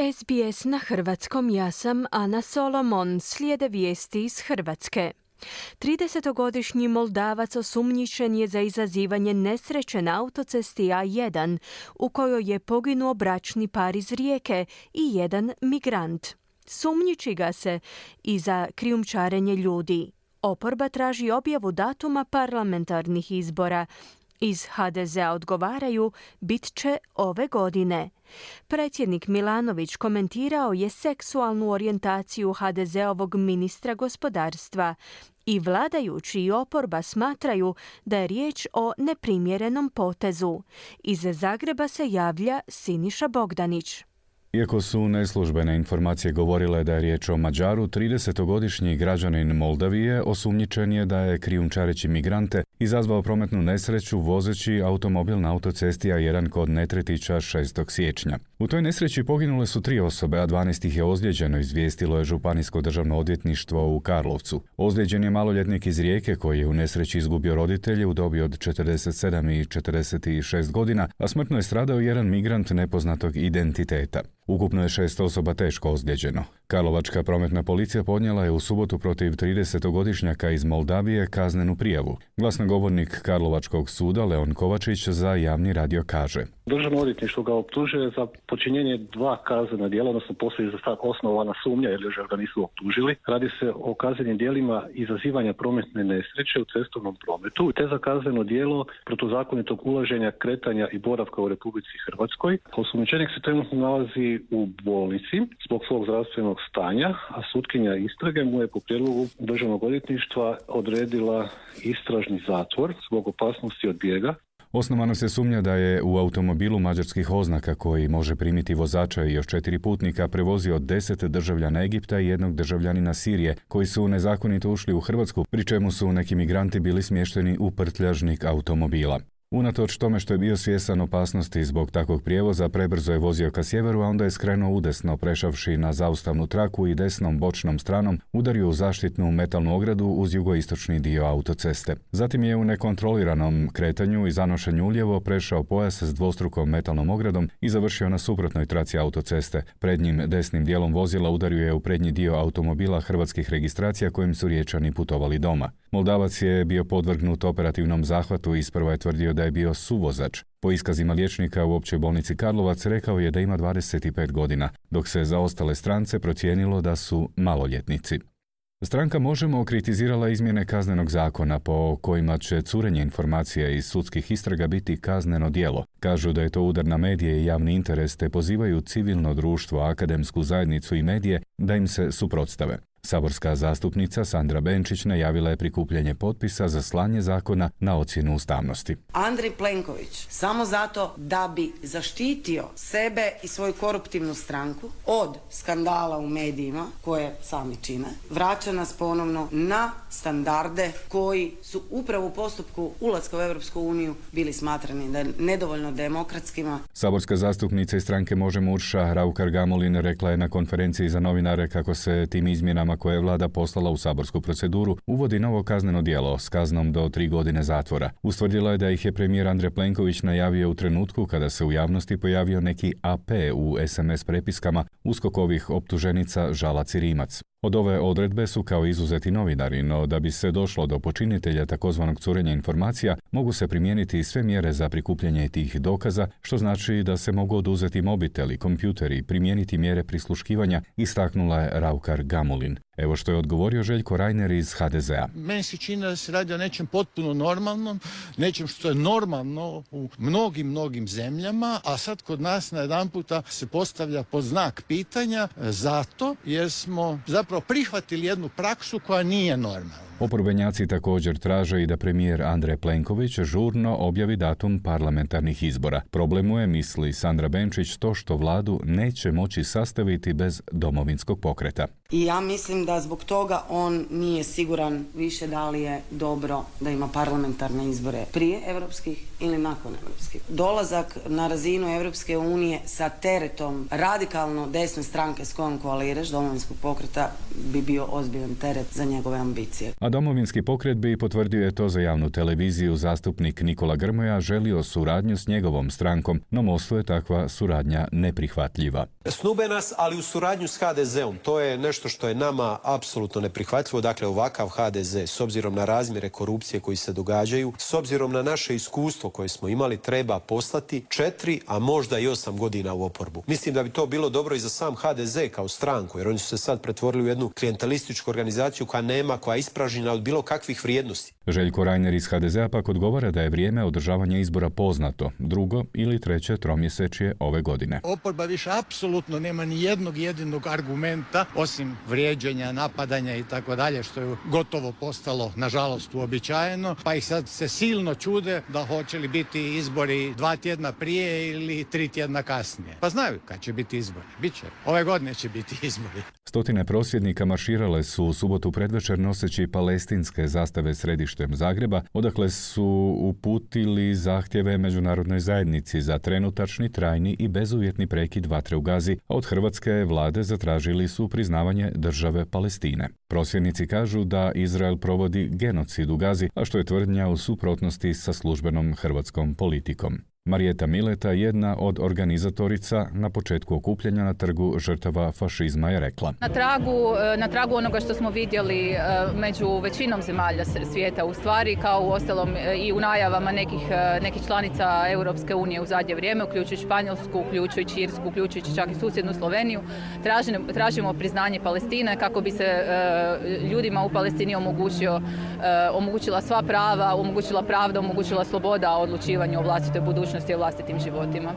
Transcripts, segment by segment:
SBS na hrvatskom ja sam Ana Solomon, slijede vijesti iz Hrvatske. 30-godišnji Moldavac osumnjičen je za izazivanje nesreće na autocesti A1 u kojoj je poginuo bračni par iz Rijeke i jedan migrant. Sumnjiči ga se i za krijumčarenje ljudi. Oporba traži objavu datuma parlamentarnih izbora. Iz HDZ-a odgovaraju bit će ove godine. Predsjednik Milanović komentirao je seksualnu orijentaciju HDZ-ovog ministra gospodarstva i vladajući i oporba smatraju da je riječ o neprimjerenom potezu. Iz Zagreba se javlja Siniša Bogdanić. Iako su neslužbene informacije govorile da je riječ o Mađaru, 30-godišnji građanin Moldavije osumnjičen je da je krijumčareći migrante izazvao prometnu nesreću vozeći automobil na autocesti A1 kod Netretića 6. siječnja. U toj nesreći poginule su tri osobe, a 12 ih je ozlijeđeno, izvijestilo je Županijsko državno odvjetništvo u Karlovcu. Ozlijeđen je maloljetnik iz Rijeke koji je u nesreći izgubio roditelje u dobi od 47 i 46 godina, a smrtno je stradao jedan migrant nepoznatog identiteta. Ukupno je šest osoba teško ozlijeđeno. Karlovačka prometna policija podnijela je u subotu protiv 30-godišnjaka iz Moldavije kaznenu prijavu. Glasnogovornik Karlovačkog suda Leon Kovačić za javni radio kaže. Državno odvjetništvo ga optužuje za počinjenje dva kaznena djela, odnosno postoji za sad osnovana sumnja jer još ga nisu optužili. Radi se o kaznenim djelima izazivanja prometne nesreće u cestovnom prometu te za kazneno djelo protuzakonitog ulaženja, kretanja i boravka u Republici Hrvatskoj. Osumnjičenik se trenutno nalazi u bolnici zbog svog zdravstvenog stanja, a sutkinja istrage mu je po prijedlogu državnog odvjetništva odredila istražni zatvor zbog opasnosti od bijega Osnovano se sumnja da je u automobilu mađarskih oznaka koji može primiti vozača i još četiri putnika prevozio deset državljana Egipta i jednog državljanina Sirije koji su nezakonito ušli u Hrvatsku, pri čemu su neki migranti bili smješteni u prtljažnik automobila. Unatoč tome što je bio svjesan opasnosti zbog takvog prijevoza, prebrzo je vozio ka sjeveru, a onda je skrenuo udesno, prešavši na zaustavnu traku i desnom bočnom stranom udario u zaštitnu metalnu ogradu uz jugoistočni dio autoceste. Zatim je u nekontroliranom kretanju i zanošenju uljevo prešao pojas s dvostrukom metalnom ogradom i završio na suprotnoj traci autoceste. Prednjim desnim dijelom vozila udario je u prednji dio automobila hrvatskih registracija kojim su riječani putovali doma. Moldavac je bio podvrgnut operativnom zahvatu i isprva je tvrdio da je bio suvozač. Po iskazima liječnika u općoj bolnici Karlovac rekao je da ima 25 godina, dok se za ostale strance procijenilo da su maloljetnici. Stranka Možemo kritizirala izmjene kaznenog zakona po kojima će curenje informacija iz sudskih istraga biti kazneno djelo. Kažu da je to udar na medije i javni interes te pozivaju civilno društvo, akademsku zajednicu i medije da im se suprotstave. Saborska zastupnica Sandra Benčić najavila je prikupljanje potpisa za slanje zakona na ocjenu ustavnosti. Andrej Plenković samo zato da bi zaštitio sebe i svoju koruptivnu stranku od skandala u medijima koje sami čine, vraća nas ponovno na standarde koji su upravo u postupku ulaska u Europsku uniju bili smatrani da nedovoljno demokratskima. Saborska zastupnica iz stranke Možemo Urša Raukar Gamolin rekla je na konferenciji za novinare kako se tim izmjenama koje je vlada poslala u saborsku proceduru uvodi novo kazneno djelo s kaznom do tri godine zatvora. Ustvrdila je da ih je premijer Andrej Plenković najavio u trenutku kada se u javnosti pojavio neki AP u SMS prepiskama uskokovih optuženica Žalac i Rimac. Od ove odredbe su kao izuzeti novinari, no da bi se došlo do počinitelja takozvanog curenja informacija, mogu se primijeniti sve mjere za prikupljanje tih dokaza, što znači da se mogu oduzeti mobiteli, kompjuteri, primijeniti mjere prisluškivanja, istaknula je Raukar Gamulin. Evo što je odgovorio Željko Rajner iz HDZ-a. Meni se čini da se radi o nečem potpuno normalnom, nečem što je normalno u mnogim, mnogim zemljama, a sad kod nas na jedan puta se postavlja pod znak pitanja zato jer smo zapravo prihvatili jednu praksu koja nije normalna. Oporbenjaci također traže i da premijer Andrej Plenković žurno objavi datum parlamentarnih izbora. Problemu je, misli Sandra Benčić, to što vladu neće moći sastaviti bez domovinskog pokreta. I ja mislim da zbog toga on nije siguran više da li je dobro da ima parlamentarne izbore prije europskih ili nakon europskih. Dolazak na razinu Europske unije sa teretom radikalno desne stranke s kojom koaliraš domovinskog pokreta bi bio ozbiljan teret za njegove ambicije. Domovinski pokret bi potvrdio je to za javnu televiziju zastupnik Nikola Grmoja želio suradnju s njegovom strankom, no Mostu je takva suradnja neprihvatljiva. Snube nas, ali u suradnju s HDZ-om. To je nešto što je nama apsolutno neprihvatljivo. Dakle, ovakav HDZ, s obzirom na razmjere korupcije koji se događaju, s obzirom na naše iskustvo koje smo imali, treba poslati četiri, a možda i osam godina u oporbu. Mislim da bi to bilo dobro i za sam HDZ kao stranku, jer oni su se sad pretvorili u jednu klijentalističku organizaciju koja nema, koja je ispražnjena od bilo kakvih vrijednosti. Željko Reiner iz HDZ-a pak odgovara da je vrijeme održavanja izbora poznato, drugo ili treće tromjesečje ove godine. Oporba više apsolutno nema ni jednog jedinog argumenta, osim vrijeđanja, napadanja i tako dalje, što je gotovo postalo, nažalost, uobičajeno, pa ih sad se silno čude da hoće li biti izbori dva tjedna prije ili tri tjedna kasnije. Pa znaju kad će biti izbori. Biće. Ove godine će biti izbori. Stotine prosvjednika marširale su u subotu predvečer noseći palestinske zastave središtem Zagreba, odakle su uputili zahtjeve međunarodnoj zajednici za trenutačni, trajni i bezuvjetni prekid vatre u Gazi, a od hrvatske vlade zatražili su priznavanje države Palestine. Prosvjednici kažu da Izrael provodi genocid u Gazi, a što je tvrdnja u suprotnosti sa službenom hrvatskom politikom. Marijeta Mileta, jedna od organizatorica na početku okupljanja na trgu žrtava fašizma je rekla. Na tragu, e, na tragu onoga što smo vidjeli e, među većinom zemalja svijeta u stvari, kao u ostalom e, i u najavama nekih, nekih članica Europske unije u zadnje vrijeme, uključujući Španjolsku, uključujući Irsku, uključujući čak i susjednu Sloveniju, tražimo, priznanje Palestine kako bi se ljudima u Palestini omogućio, omogućila sva prava, omogućila pravda, omogućila sloboda odlučivanju o vlastitoj budućnosti budućnosti o vlastitim životima.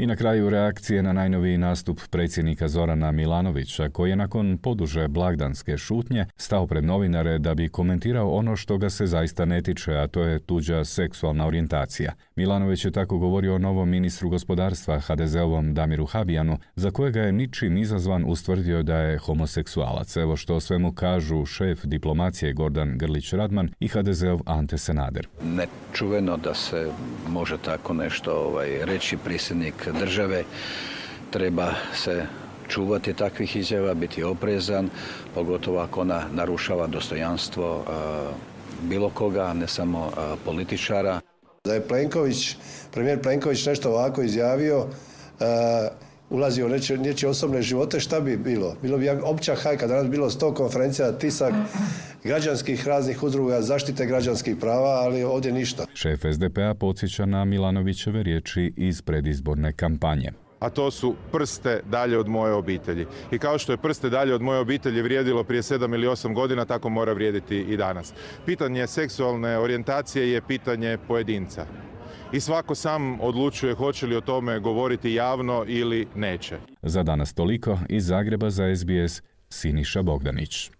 I na kraju reakcije na najnoviji nastup predsjednika Zorana Milanovića, koji je nakon poduže blagdanske šutnje stao pred novinare da bi komentirao ono što ga se zaista ne tiče, a to je tuđa seksualna orijentacija. Milanović je tako govorio o novom ministru gospodarstva HDZ-ovom Damiru Habijanu, za kojega je ničim izazvan ustvrdio da je homoseksualac. Evo što svemu kažu šef diplomacije Gordan Grlić-Radman i HDZ-ov Ante Senader. Nečuveno da se može tako nešto ovaj, reći države treba se čuvati takvih izjava, biti oprezan, pogotovo ako ona narušava dostojanstvo bilo koga, ne samo političara. Da je Plenković, premijer Plenković nešto ovako izjavio, ulazio u nečije osobne živote, šta bi bilo? Bilo bi opća hajka, danas bilo sto konferencija, tisak, građanskih raznih udruga, zaštite građanskih prava, ali ovdje ništa. Šef SDP-a podsjeća na Milanovićeve riječi iz predizborne kampanje a to su prste dalje od moje obitelji. I kao što je prste dalje od moje obitelji vrijedilo prije 7 ili 8 godina, tako mora vrijediti i danas. Pitanje seksualne orijentacije je pitanje pojedinca i svako sam odlučuje hoće li o tome govoriti javno ili neće. Za danas toliko iz Zagreba za SBS Siniša Bogdanić.